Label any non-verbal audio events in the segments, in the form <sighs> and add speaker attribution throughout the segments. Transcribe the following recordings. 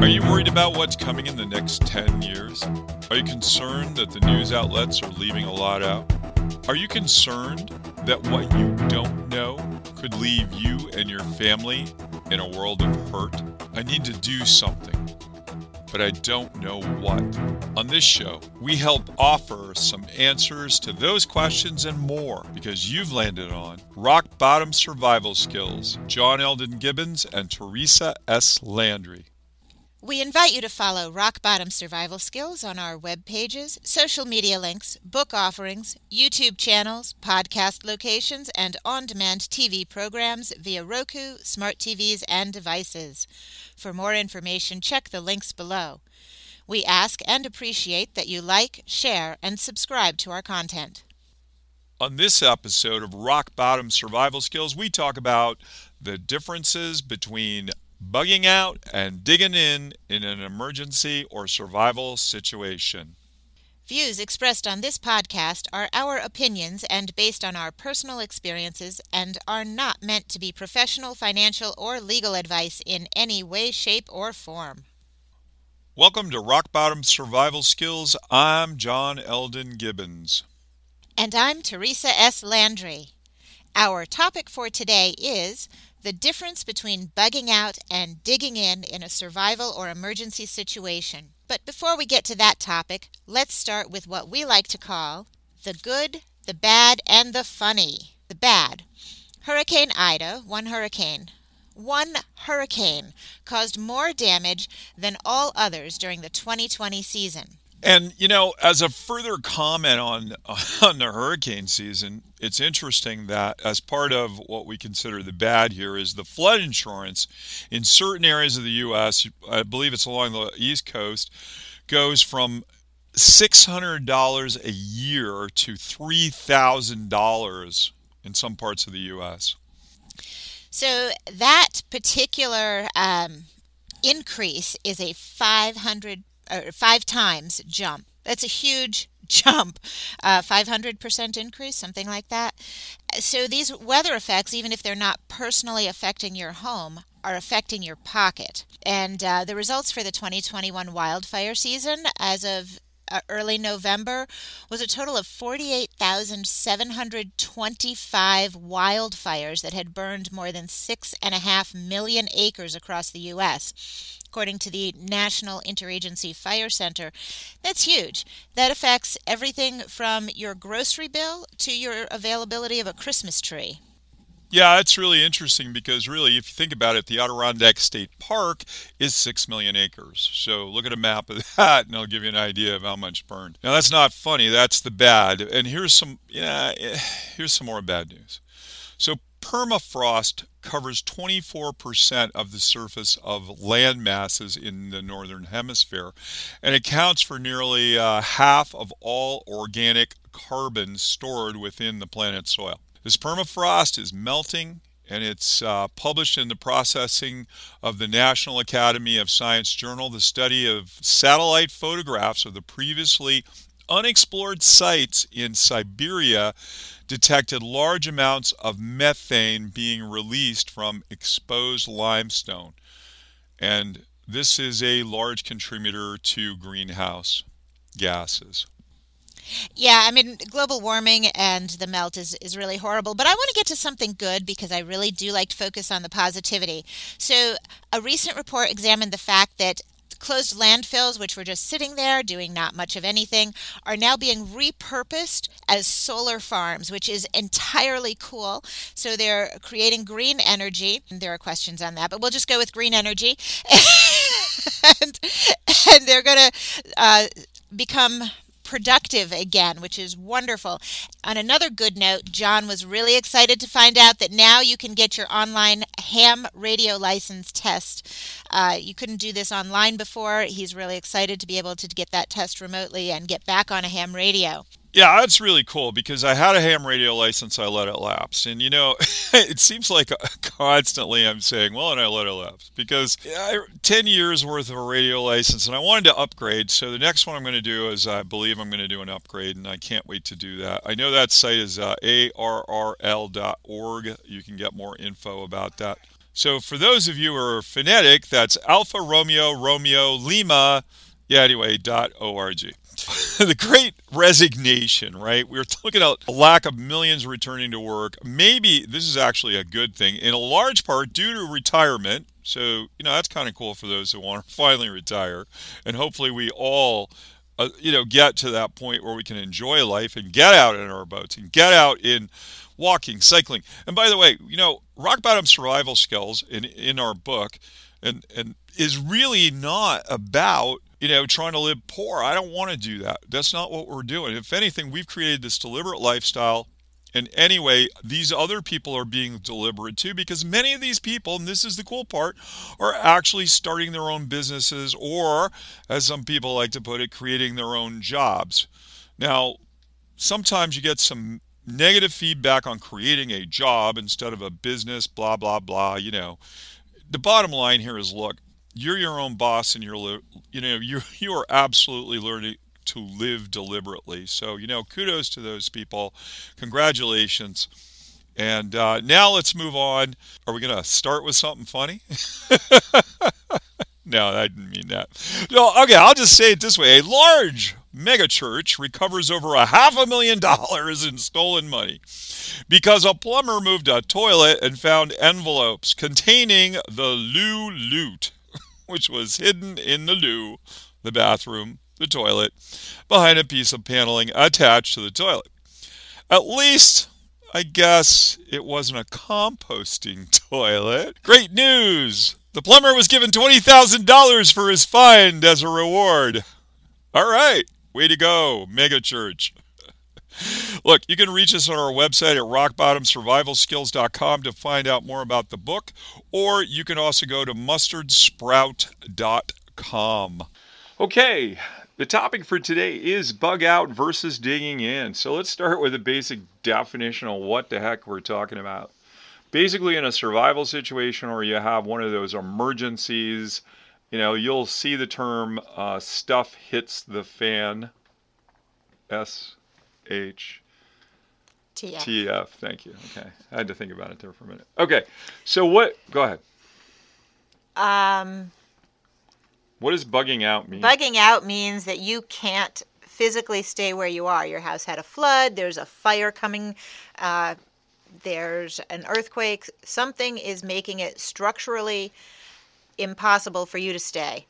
Speaker 1: Are you worried about what's coming in the next 10 years? Are you concerned that the news outlets are leaving a lot out? Are you concerned that what you don't know could leave you and your family in a world of hurt? I need to do something, but I don't know what. On this show, we help offer some answers to those questions and more because you've landed on rock bottom survival skills. John Elden Gibbons and Teresa S. Landry.
Speaker 2: We invite you to follow Rock Bottom Survival Skills on our web pages, social media links, book offerings, YouTube channels, podcast locations, and on demand TV programs via Roku, smart TVs, and devices. For more information, check the links below. We ask and appreciate that you like, share, and subscribe to our content.
Speaker 1: On this episode of Rock Bottom Survival Skills, we talk about the differences between bugging out and digging in in an emergency or survival situation.
Speaker 2: Views expressed on this podcast are our opinions and based on our personal experiences and are not meant to be professional, financial, or legal advice in any way, shape, or form.
Speaker 1: Welcome to Rock Bottom Survival Skills. I'm John Elden Gibbons.
Speaker 2: And I'm Teresa S. Landry. Our topic for today is the difference between bugging out and digging in in a survival or emergency situation. But before we get to that topic, let's start with what we like to call the good, the bad, and the funny. The bad. Hurricane Ida, one hurricane, one hurricane caused more damage than all others during the 2020 season.
Speaker 1: And you know, as a further comment on <laughs> on the hurricane season, it's interesting that as part of what we consider the bad here is the flood insurance in certain areas of the U.S. I believe it's along the East Coast, goes from six hundred dollars a year to three thousand dollars in some parts of the U.S.
Speaker 2: So that particular um, increase is a five hundred uh, five times jump. That's a huge <laughs> jump, uh, 500% increase, something like that. So these weather effects, even if they're not personally affecting your home, are affecting your pocket. And uh, the results for the 2021 wildfire season, as of uh, Uh, early November was a total of 48,725 wildfires that had burned more than six and a half million acres across the U.S. According to the National Interagency Fire Center, that's huge. That affects everything from your grocery bill to your availability of a Christmas tree.
Speaker 1: Yeah, it's really interesting because really, if you think about it, the Adirondack State Park is six million acres. So look at a map of <laughs> that, and I'll give you an idea of how much burned. Now that's not funny. That's the bad. And here's some, yeah, <sighs> here's some more bad news. So permafrost covers 24% of the surface of land masses in the northern hemisphere and accounts for nearly uh, half of all organic carbon stored within the planet's soil. This permafrost is melting and it's uh, published in the processing of the National Academy of Science Journal, the study of satellite photographs of the previously unexplored sites in Siberia detected large amounts of methane being released from exposed limestone. And this is a large contributor to greenhouse gases.
Speaker 2: Yeah, I mean, global warming and the melt is, is really horrible. But I want to get to something good because I really do like to focus on the positivity. So, a recent report examined the fact that closed landfills, which were just sitting there doing not much of anything, are now being repurposed as solar farms, which is entirely cool. So they're creating green energy. There are questions on that, but we'll just go with green energy. <laughs> and, and they're going to uh, become productive again, which is wonderful. On another good note, John was really excited to find out that now you can get your online ham radio license test. Uh, you couldn't do this online before. He's really excited to be able to get that test remotely and get back on a ham radio.
Speaker 1: Yeah, that's really cool because I had a ham radio license, I let it lapse. And you know, <laughs> it seems like constantly I'm saying, well, and I let it lapse because I, 10 years worth of a radio license and I wanted to upgrade. So the next one I'm going to do is I believe I'm going to do an upgrade and I can't wait to do that. I know that site is uh, arrl.org. You can get more info about that. So for those of you who are phonetic, that's Alpha Romeo Romeo Lima. Yeah, anyway, dot org. <laughs> the great resignation, right? We're talking about a lack of millions returning to work. Maybe this is actually a good thing, in a large part due to retirement. So, you know, that's kind of cool for those who want to <laughs> finally retire. And hopefully, we all uh, you know, get to that point where we can enjoy life and get out in our boats and get out in walking, cycling. And by the way, you know, rock bottom survival skills in in our book and and is really not about you know trying to live poor. I don't want to do that. That's not what we're doing. If anything, we've created this deliberate lifestyle and anyway, these other people are being deliberate too because many of these people, and this is the cool part, are actually starting their own businesses or, as some people like to put it, creating their own jobs. Now, sometimes you get some negative feedback on creating a job instead of a business, blah, blah, blah. You know, the bottom line here is look, you're your own boss and you're, you know, you <laughs> you are absolutely learning to live deliberately. So, you know, kudos to those people. Congratulations. And uh, now let's move on. Are we going to start with something funny? <laughs> no, I didn't mean that. No, okay, I'll just say it this way. A large megachurch recovers over a half a million <laughs> dollars in stolen money because a plumber moved a toilet and found envelopes containing the loo loot, which was hidden in the loo, the bathroom, the toilet, behind a piece of paneling attached to the toilet. At least, I guess, it wasn't a composting <laughs> toilet. Great news! The plumber was given $20,000 for his find as a reward. All right, way to go, Mega Church. Look, you can reach us on our website at rockbottomsurvivalskills.com to find out more about the book, or you can also go to mustardsprout.com. Okay, the topic for today is bug out versus digging in. So let's start with a basic definition of what the heck we're talking about. Basically, in a survival situation where you have one of those emergencies, you know, you'll see the term uh, stuff hits the fan. S H
Speaker 2: TF.
Speaker 1: TF. Thank you. Okay. I had to think about it there for a minute. Okay. So what? Go ahead.
Speaker 2: Um,
Speaker 1: What does bugging out mean?
Speaker 2: bugging out means that you can't physically stay where you are. Your house had a flood, there's a fire coming, uh, there's an earthquake. Something is making it structurally impossible for you to stay.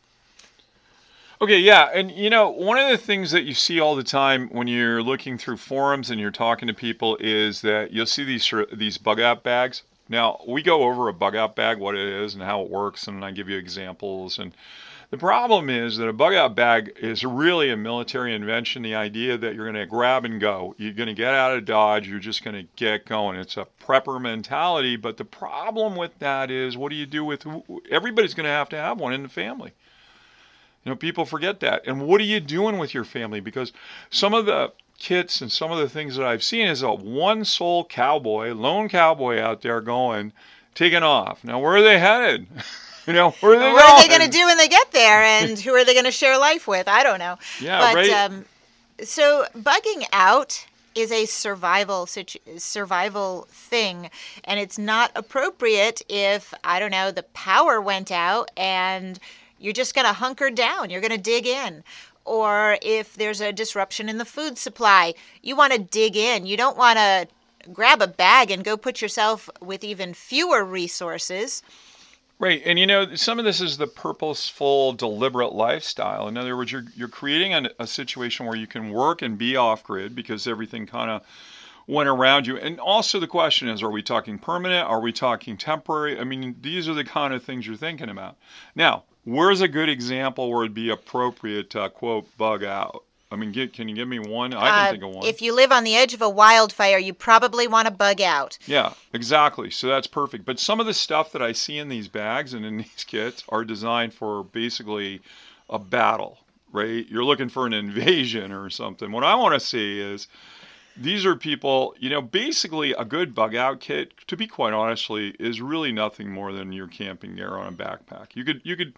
Speaker 1: Okay, yeah, and you know, one of the things that you see all the time when you're looking through forums and you're talking to people is that you'll see these these bug out bags. Now, we go over a bug out bag, what it is and how it works, and I give you examples. And the problem is that a bug out bag is really a military invention. The idea that you're going to grab and go, you're going to get out of Dodge, you're just going to get going. It's a prepper mentality. But the problem with that is, what do you do with everybody's going to have to have one in the family? You know, people forget that. And what are you doing with your family? Because some of the kits and some of the things that I've seen is a one soul cowboy, lone cowboy out there going, taking off. Now, where are they headed? <laughs> you know, where are they going?
Speaker 2: what are they
Speaker 1: going
Speaker 2: going to do when they get there, and who are they going to share life with? I don't know.
Speaker 1: Yeah,
Speaker 2: but
Speaker 1: right.
Speaker 2: um, so bugging out is a survival situ- survival thing, and it's not appropriate if I don't know the power went out and you're just going to hunker down. You're going to dig in. Or if there's a disruption in the food supply, you want to dig in. You don't want to grab a bag and go put yourself with even fewer resources.
Speaker 1: Right, and you know, some of this is the purposeful, deliberate lifestyle. In other words, you're you're creating a, a situation where you can work and be off grid because everything kind of went around you. And also, the question is, are we talking permanent? Are we talking temporary? I mean, these are the kind of things you're thinking about. Now, where's a good example where it'd be appropriate to quote bug out? I mean, get, can you give me one? I can
Speaker 2: Uh,
Speaker 1: think of one.
Speaker 2: If you live on the edge of a wildfire, you probably want to bug out.
Speaker 1: Yeah, exactly. So that's perfect. But some of the stuff that I see in these bags and in <laughs> these kits are designed for basically a battle, right? You're looking for an invasion or something. What I want to see is these are people, you know, basically a good bug out kit, to be quite honestly, is really nothing more than your camping gear on a backpack. You could you could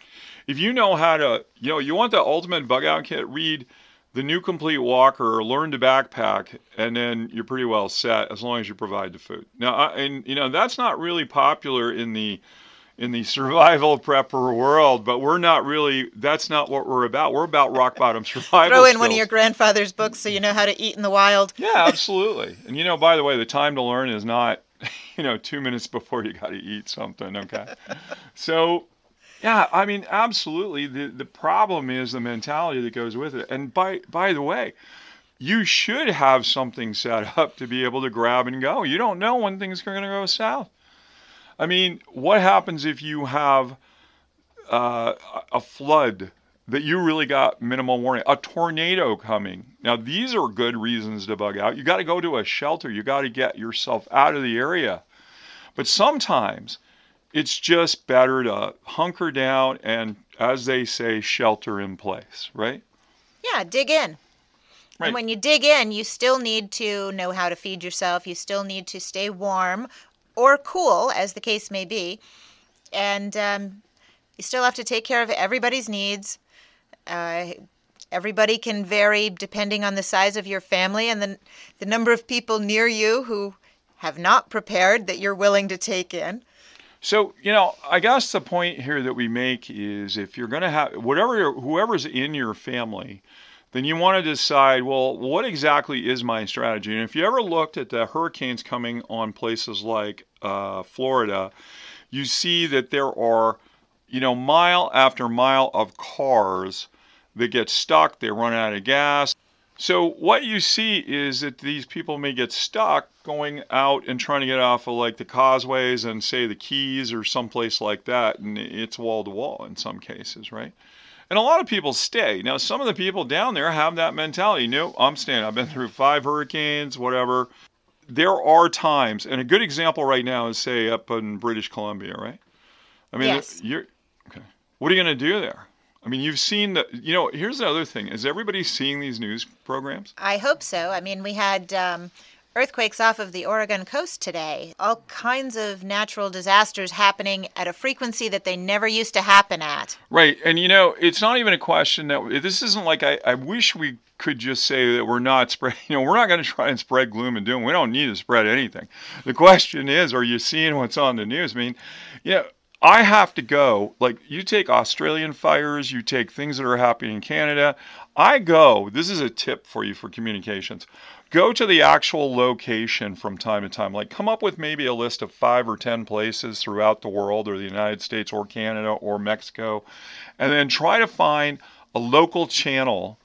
Speaker 1: if you know how to, you know, you want the ultimate bug out kit, read the new complete walker or learn to backpack and then you're pretty well set as long as you provide the food now I, and you know that's not really popular in the in the survival prepper world, but we're not really. That's not what we're about. We're about rock bottom <laughs> survival.
Speaker 2: Throw in
Speaker 1: skills.
Speaker 2: one of your grandfather's books so you know how to eat in the wild.
Speaker 1: Yeah, absolutely. <laughs> And you know, by the way, the time to learn is not, <laughs> you know, two minutes before you got to eat something. Okay. so, yeah, I mean, absolutely. The the problem is the mentality that goes with it. And by by the way, you should have something set up to be able to grab and go. You don't know when things are going to go south. I mean, what happens if you have uh, a flood that you really got minimal warning, a tornado coming? Now, these are good reasons to bug out. You got to go to a shelter, you got to get yourself out of the area. But sometimes it's just better to hunker down and, as they say, shelter in place, right?
Speaker 2: Yeah, dig in.
Speaker 1: Right.
Speaker 2: And when you dig in, you still need to know how to feed yourself. You still need to stay warm or cool, as the case may be. And um, you still have to take care of everybody's needs. Uh, everybody can vary depending on the size of your family and the, the number of people near you who have not prepared that you're willing to take in.
Speaker 1: So, you know, I guess the point here that we make is if you're going to have whatever, whoever's in your family, then you want to decide, well, what exactly is my strategy? And if you ever looked at the hurricanes coming on places like uh, Florida, you see that there are, you know, mile after mile of cars that get stuck, they run out of gas. So what you see is that these people may get stuck going out and trying to get off of like the causeways and say the Keys or someplace like that, and it's wall to wall in some cases, right? And a lot of people stay. Now, some of the people down there have that mentality. No, I'm staying. I've been through five hurricanes, whatever. There are times, and a good example right now is say up in British Columbia, right? I mean,
Speaker 2: Yes.
Speaker 1: you're okay. What are you going to do there? I mean, you've seen the. You know, here's the other thing: is everybody seeing these news programs?
Speaker 2: I hope so. I mean, we had um, earthquakes off of the Oregon coast today. All kinds of natural disasters happening at a frequency that they never used to happen at.
Speaker 1: Right, and you know, it's not even a question that this isn't like I, I wish we could just say that we're not spread. <laughs> You know, we're not going to try and spread gloom and doom. We don't need to spread anything. The question is, are you seeing what's on the news? I mean, you know, I have to go. Like you take Australian fires, you take things that are happening in Canada. I go. This is a tip for you for communications. Go to the actual location from time to time. Like come up with maybe a list of five or ten places throughout the world, or the United States, or Canada, or Mexico, and then try to find a local channel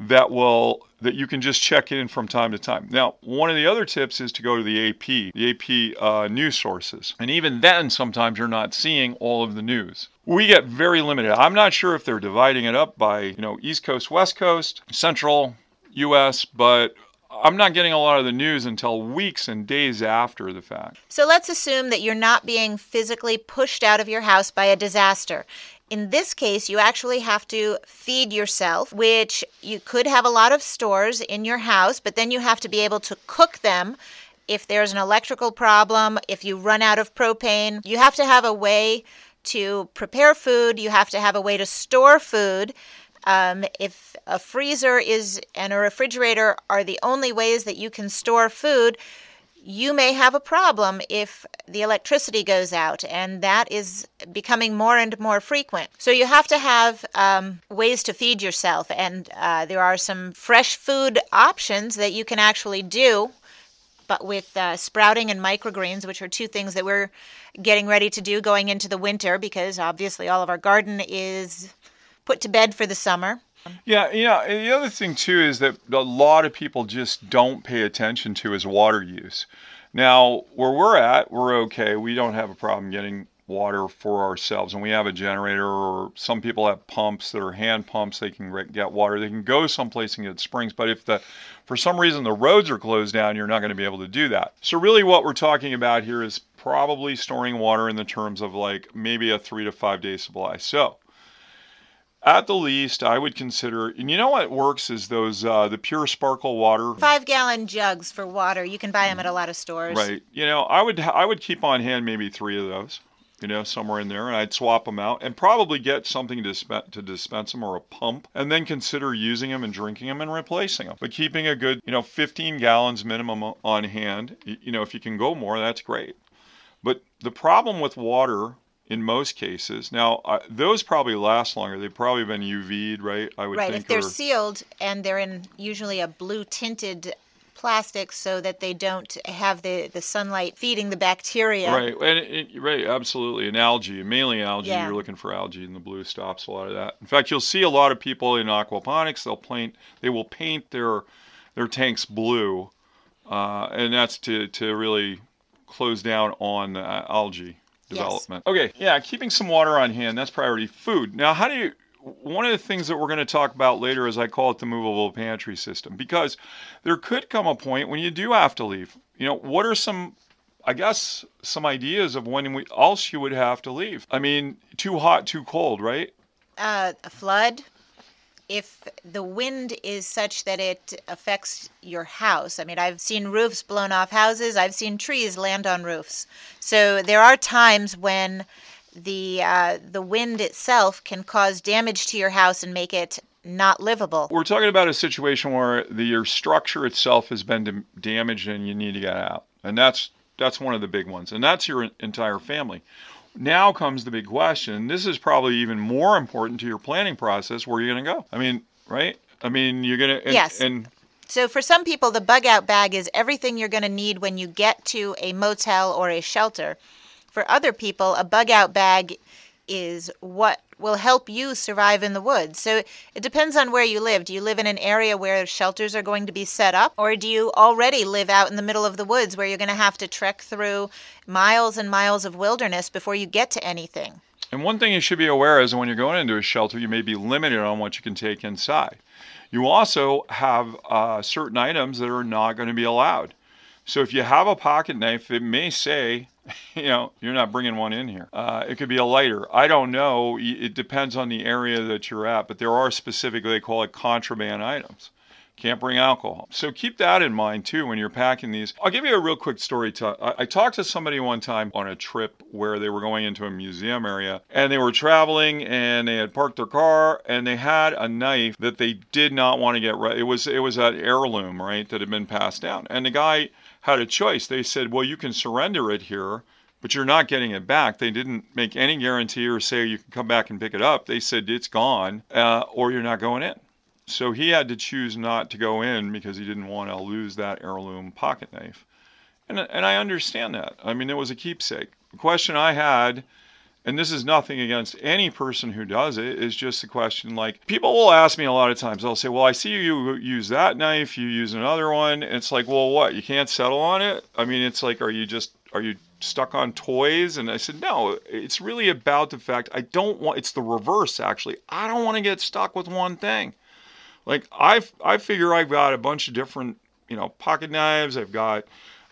Speaker 1: that will that you can just check in from time to time. Now, one of the other tips is to go to the AP, the AP uh, news sources, and even then, sometimes you're not seeing all of the news. We get very limited. I'm not sure if they're dividing it up by you know East Coast, West Coast, Central U.S., but I'm not getting a lot of the news until weeks and days after the fact.
Speaker 2: So let's assume that you're not being physically pushed out of your house by a disaster. In this case, you actually have to feed yourself, which you could have a lot of stores in your house, but then you have to be able to cook them. If there's an electrical problem, if you run out of propane, you have to have a way to prepare food, you have to have a way to store food. Um, if a freezer is and a refrigerator are the only ways that you can store food, you may have a problem if the electricity goes out, and that is becoming more and more frequent. So you have to have um, ways to feed yourself, and uh, there are some fresh food options that you can actually do. But with uh, sprouting and microgreens, which are two things that we're getting ready to do going into the winter, because obviously all of our garden is put to bed for the summer.
Speaker 1: Yeah, yeah. And the other thing too is that a lot of people just don't pay attention to is water use. Now, where we're at, we're okay. We don't have a problem getting water for ourselves, and we have a generator, or some people have pumps that are hand pumps. They can get water. They can go someplace and get springs. But if the, for some reason, the roads are closed down, you're not going to be able to do that. So really, what we're talking about here is probably storing water in the terms of like maybe a three to five day supply. So at the least, I would consider, and you know what works is those uh, the pure sparkle water.
Speaker 2: Five gallon jugs for water. You can buy them at a lot of stores.
Speaker 1: Right. You know, I would I would keep on hand maybe three of those. You know, somewhere in there, and I'd swap them out, and probably get something to dispense to dispense them or a pump, and then consider using them and drinking them and replacing them. But keeping a good, you know, 15 gallons minimum on hand. You know, if you can go more, that's great. But the problem with water in most cases. Now, uh, those probably last longer. They've probably been UV'd, right? I would
Speaker 2: right.
Speaker 1: think.
Speaker 2: If they're
Speaker 1: or-
Speaker 2: sealed and they're in usually a blue tinted plastic so that they don't have the, the sunlight feeding the bacteria.
Speaker 1: Right, and it, it- right, absolutely. And algae, mainly algae.
Speaker 2: Yeah.
Speaker 1: You're looking for algae, and the blue stops a lot of that. In fact, you'll see a lot of people in aquaponics. They'll paint. They will paint their their tanks blue, uh, and that's to to really close down on the algae
Speaker 2: Yes.
Speaker 1: development. Okay, yeah, keeping some water on hand. That's priority. Food. Now, how do you? One of the things that we're going to talk about later is I call it the movable pantry system because there could come a point when you do have to leave. You know, what are some I guess some ideas of when we else you would have to leave. I mean, too hot, too cold, right?
Speaker 2: Uh, a flood. If the wind is such that it affects your house, I mean, I've seen roofs blown off houses, I've seen trees land on roofs. So there are times when the uh, the wind itself can cause damage to your house and make it not livable.
Speaker 1: We're talking about a situation where the your structure itself has been dam- damaged and you need to get out, and that's that's one of the big ones, and that's your entire family. Now comes the big question. This is probably even more important to your planning process. Where you're going to go? I mean, right? I mean, you're going to
Speaker 2: Yes.
Speaker 1: and
Speaker 2: So for some people, the bug out bag is everything you're going to need when you get to a motel or a shelter. For other people, a bug out bag is what will help you survive in the woods. So it depends on where you live. Do you live in an area where shelters are going to be set up, or do you already live out in the middle of the woods where you're going to have to trek through miles and miles of wilderness before you get to anything?
Speaker 1: And one thing you should be aware is when you're going into a shelter, you may be limited on what you can take inside. You also have uh, certain items that are not going to be allowed. So if you have a pocket knife, it may say, <laughs> you know, you're not bringing one in here. Uh, it could be a lighter. I don't know. It depends on the area that you're at, but there are specific, they call it contraband items. Can't bring alcohol. So keep that in mind too when you're packing these. I'll give you a real quick story. To, I, I talked to somebody one time on a trip where they were going into a museum area and they were traveling and they had parked their car and they had a knife that they did not want to get rid. It was it was an heirloom, right, that had been passed down. And the guy had a choice. They said, "Well, you can surrender it here." But you're not getting it back. They didn't make any guarantee or say you can come back and pick it up. They said it's gone, uh, or you're not going in. So he had to choose not to go in because he didn't want to lose that heirloom pocket knife. And, and I understand that. I mean, it was a keepsake. The question I had, and this is nothing against any person who does it. it, is just the question like, people will ask me a lot of times, they'll say, Well, I see you use that knife, you use another one. It's like, Well, what? You can't settle on it? I mean, it's like, Are you just, are you stuck on toys? And I said, No, it's really about the fact I don't want, it's the reverse actually. I don't want to get stuck with one thing like I've I figure I've got a bunch of different you know pocket knives. I've got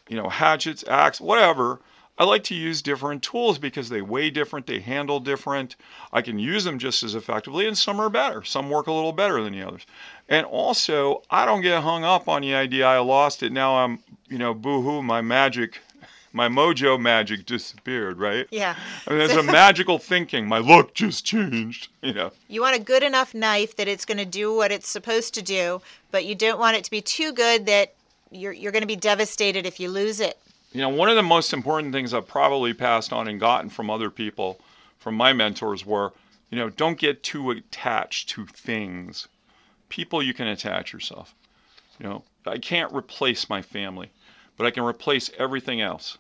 Speaker 1: you know hatchets, axe, whatever. I like to use different tools because they weigh different, they handle different. I can use them just as effectively, and some are better. Some work a little better than the others. And also, I don't get hung up on the idea I lost it. Now I'm, you know, boo-hoo, my magic, my mojo magic disappeared, right?
Speaker 2: Yeah.
Speaker 1: I mean, there's a magical thinking. My look just changed, <laughs> you know.
Speaker 2: You want a good enough knife that it's going to do what it's supposed to do, but you don't want it to be too good that you're, you're going to be devastated if you lose it.
Speaker 1: You know, one of the most important things I've probably passed on and gotten from other people, from my mentors, were, you know, don't get too attached to things. People you can attach yourself. You know, I can't replace my family, but I can replace everything else.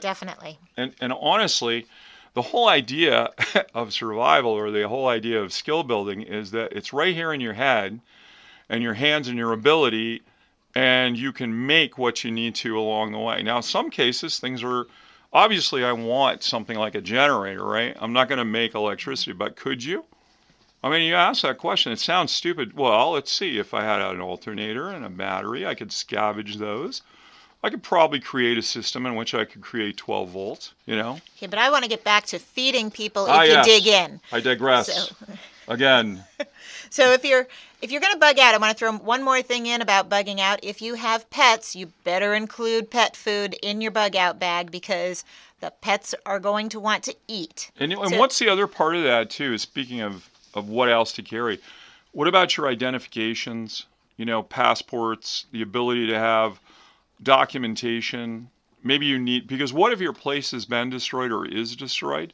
Speaker 2: Definitely.
Speaker 1: And and honestly, the whole idea <laughs> of survival or the whole idea of skill building is that it's right here in your head and your hands and your ability and you can make what you need to along the way. Now, some cases things are obviously I want something like a generator, right? I'm not going to make electricity, but could you? I mean, you ask that question. It sounds stupid. Well, let's see. If I had an alternator and a battery, I could scavenge those. I could probably create a system in which I could create 12 volts, you know?
Speaker 2: Okay, but I want to get back to feeding people if
Speaker 1: Ah,
Speaker 2: you
Speaker 1: yes.
Speaker 2: dig in.
Speaker 1: I digress.
Speaker 2: So,
Speaker 1: Again, <laughs>
Speaker 2: so if you're if you're going to bug out, I want to throw one more thing in about bugging out. If you have pets, you better include pet food in your bug out bag because the pets are going to want to eat.
Speaker 1: and, and
Speaker 2: So-
Speaker 1: what's the other part of that, too, is speaking of, of what else to carry, what about your identifications, you know, passports, the ability to have documentation, maybe you need because what if your place has been destroyed or is destroyed?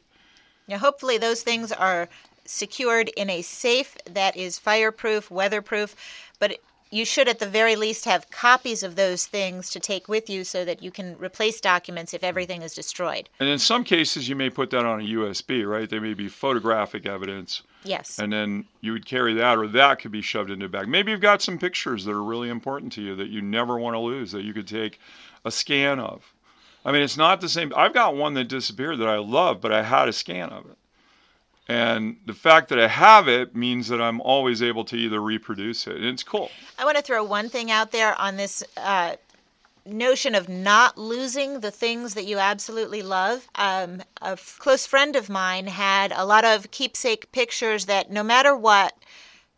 Speaker 2: Now, hopefully, those things are secured in a safe that is fireproof, weatherproof, but you should at the very least have copies of those things to take with you so that you can replace documents if everything is destroyed.
Speaker 1: And in some cases, you may put that on a USB, right? There may be photographic evidence.
Speaker 2: Yes.
Speaker 1: And then you would carry that, or that could be shoved into a bag. Maybe you've got some pictures that are really important to you that you never want to lose, that you could take a scan of. I mean, it's not the same. I've got one that disappeared that I love, but I had a scan of it. And the fact that I have it means that I'm always able to either reproduce it. And it's cool.
Speaker 2: I want to throw one thing out there on this uh, notion of not losing the things that you absolutely love. Um, a f- close friend of mine had a lot of keepsake pictures that no matter what,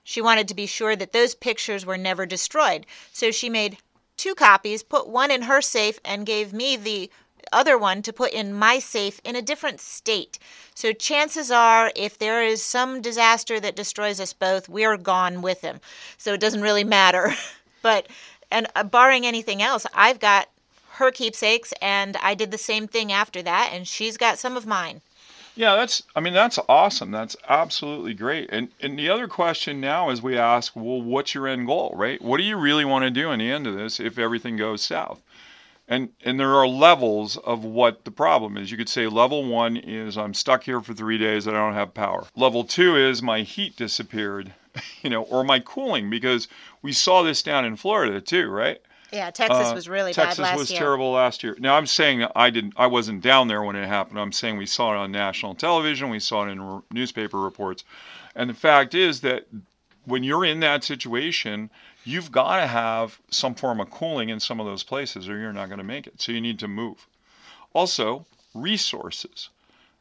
Speaker 2: she wanted to be sure that those pictures were never destroyed. So she made two copies, put one in her safe, and gave me the other one to put in my safe in a different state. So chances are, if there is some disaster that destroys us both, we're gone with him. So it doesn't really matter. <laughs> but and uh, barring anything else, I've got her keepsakes, and I did the same thing after that, and she's got some of mine.
Speaker 1: Yeah, that's I mean that's awesome. That's absolutely great. And and the other question now is we ask, well, what's your end goal, right? What do you really want to do in the end of this if everything goes south? And and there are levels of what the problem is. You could say level 1 is I'm stuck here for 3 days and I don't have power. Level 2 is my heat disappeared, <laughs> you know, or my cooling because we saw this down in Florida too, right?
Speaker 2: Yeah, Texas uh, was really
Speaker 1: Texas
Speaker 2: bad last
Speaker 1: was
Speaker 2: year.
Speaker 1: terrible last year. Now I'm saying I didn't, I wasn't down there when it happened. I'm saying we saw it on national television, we saw it in re- newspaper reports, and the fact is that when you're in that situation, you've got to have some form of cooling in some of those places, or you're not going to make it. So you need to move. Also, resources,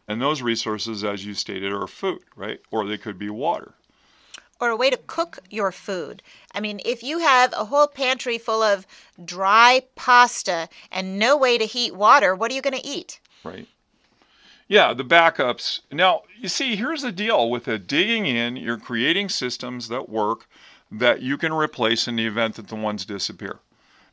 Speaker 1: and those resources, as you stated, are food, right? Or they could be water
Speaker 2: or a way to cook your food. I mean, if you have a whole pantry full of dry pasta and no way to heat water, what are you going to eat?
Speaker 1: Right. Yeah, the backups. Now, you see, here's the deal with a digging in, you're creating systems that work that you can replace in the event that the ones disappear.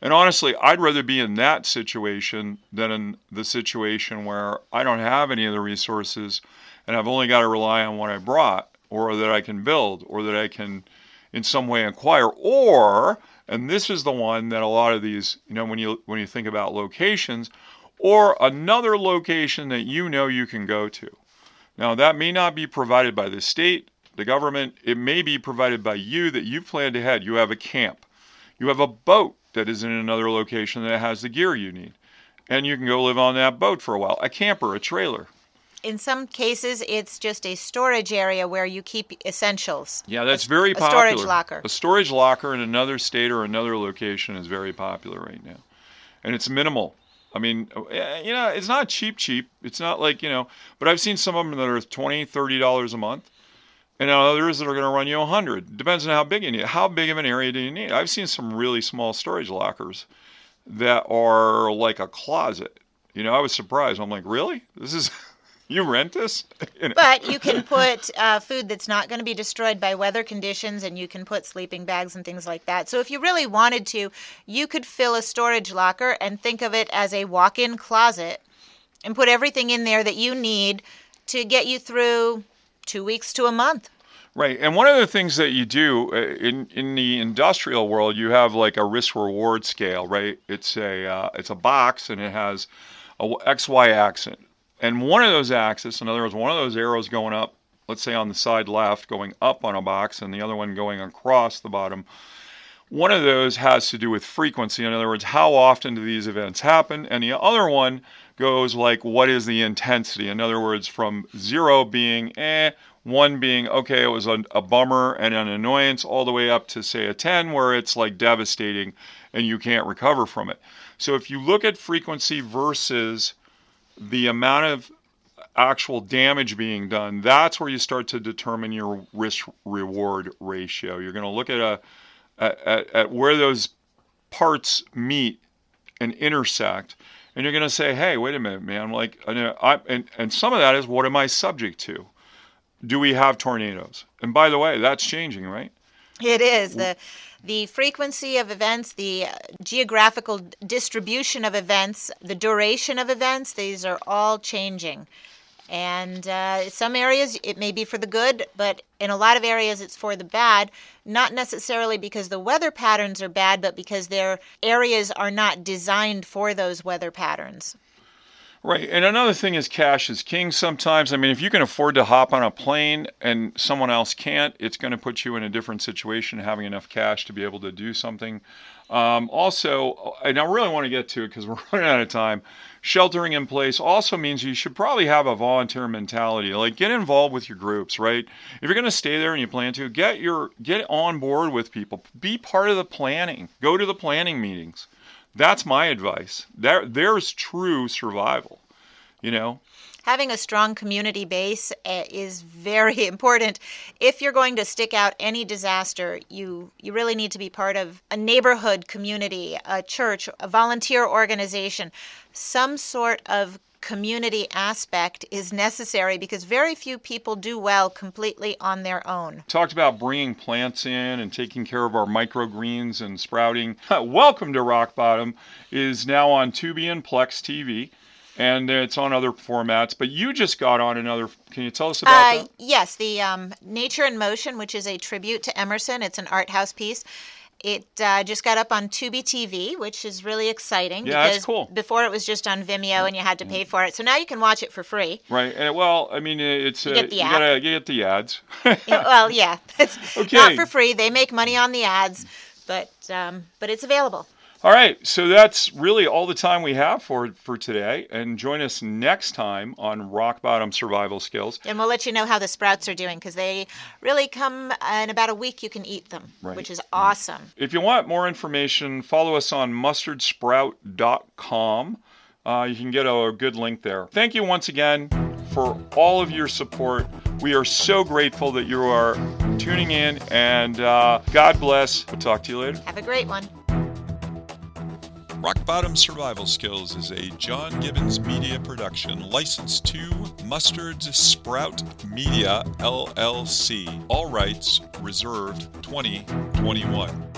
Speaker 1: And honestly, I'd rather be in that situation than in the situation where I don't have any of the resources and I've only got to rely on what I brought or that I can build or that I can in some way acquire or and this is the one that a lot of these you know when you when you think about locations or another location that you know you can go to now that may not be provided by the state the government it may be provided by you that you've planned ahead you have a camp you have a boat that is in another location that has the gear you need and you can go live on that boat for a while a camper a trailer
Speaker 2: in some cases, it's just a storage area where you keep essentials.
Speaker 1: Yeah, that's a, very popular.
Speaker 2: A storage locker.
Speaker 1: A storage locker in another state or another location is very popular right now, and it's minimal. I mean, eh, you know, it's not cheap, cheap. It's not like you know, but I've seen some of them that are twenty, thirty dollars a month, and others that are going to run you a hundred. Depends on how big you need. How big of an area do you need? I've seen some really small storage lockers that are like a closet. You know, I was surprised. I'm like, really? This is <laughs> you rent this? <laughs>
Speaker 2: but you can put uh, food that's not going to be destroyed by weather conditions, and you can put sleeping bags and things like that. So if you really wanted to, you could fill a storage locker and think of it as a walk-in closet, and put everything in there that you need to get you through two weeks to a month.
Speaker 1: Right, and one of the things that you do uh, in in the industrial world, you have like a risk reward scale, right? It's a uh, it's a box and it has a x y axis and one of those axes, in other words, one of those arrows going up, let's say on the side left, going up on a box, and the other one going across the bottom, one of those has to do with frequency. In other words, how often do these events happen? And the other one goes like, what is the intensity? In other words, from zero being eh, one being okay, it was a, a, bummer and an annoyance, all the way up to say a 10, where it's like devastating and you can't recover from it. So if you look at frequency versus the amount of actual damage being done, that's where you start to determine your risk reward ratio. You're going to look at a at, at where those parts meet and intersect, and you're going to say, "Hey, wait a minute, man! Like, I, and and some of that is what am I subject to? Do we have tornadoes? And by the way, that's changing, right?
Speaker 2: It is the the frequency of events, the geographical distribution of events, the duration of events. These are all changing. And uh, some areas it may be for the good, but in a lot of areas it's for the bad, not necessarily because the weather patterns are bad, but because their areas are not designed for those weather patterns.
Speaker 1: Right. And another thing is cash is king sometimes. I mean, if you can afford to hop on a plane and someone else can't, it's going to put you in a different situation having enough cash to be able to do something. Um, also, and I really want to get to it because we're <laughs> running out of time. Sheltering in place also means you should probably have a volunteer mentality. Like get involved with your groups, right? If you're going to stay there and you plan to, get your get on board with people. Be part of the planning. Go to the planning meetings. That's my advice. There there's true survival. You know,
Speaker 2: having a strong community base eh, is very <laughs> important. If you're going to stick out any disaster, you you really need to be part of a neighborhood community, a church, a volunteer organization, some sort of community aspect is necessary because very few people do well completely on their own.
Speaker 1: Talked about bringing plants in and taking care of our microgreens and sprouting. <laughs> Welcome to Rock Bottom is now on Tubi and Plex TV and it's on other formats. But you just got on another. Can you tell us about uh, that?
Speaker 2: Yes, the um, Nature in Motion, which is a tribute to Emerson. It's an art house piece. It uh, just got up on Tubi TV, which is really exciting.
Speaker 1: Yeah,
Speaker 2: because
Speaker 1: that's cool.
Speaker 2: Before it was just on Vimeo and you had to pay for it. So now you can watch it for free.
Speaker 1: Right. And well, I mean, it's
Speaker 2: you, uh, get, the
Speaker 1: you gotta you get the ads.
Speaker 2: yeah, well, yeah, <laughs> it's okay. not for free. They make money on the ads, but um, but it's available.
Speaker 1: All right, so that's really all the time we have for for today. And join us next time on Rock Bottom Survival Skills.
Speaker 2: And we'll let you know how the sprouts are doing because they really come in about a week. You can eat them, right. which is awesome.
Speaker 1: If you want more information, follow us on mustardsprout.com. Uh, you can get a good link there. Thank you once again for all of your support. We are so grateful that you are tuning in, and uh, God bless. We'll talk to you later.
Speaker 2: Have a great one.
Speaker 1: Rock Bottom Survival Skills is a John Gibbons Media production licensed to Mustard's Sprout Media LLC. All rights reserved 2021.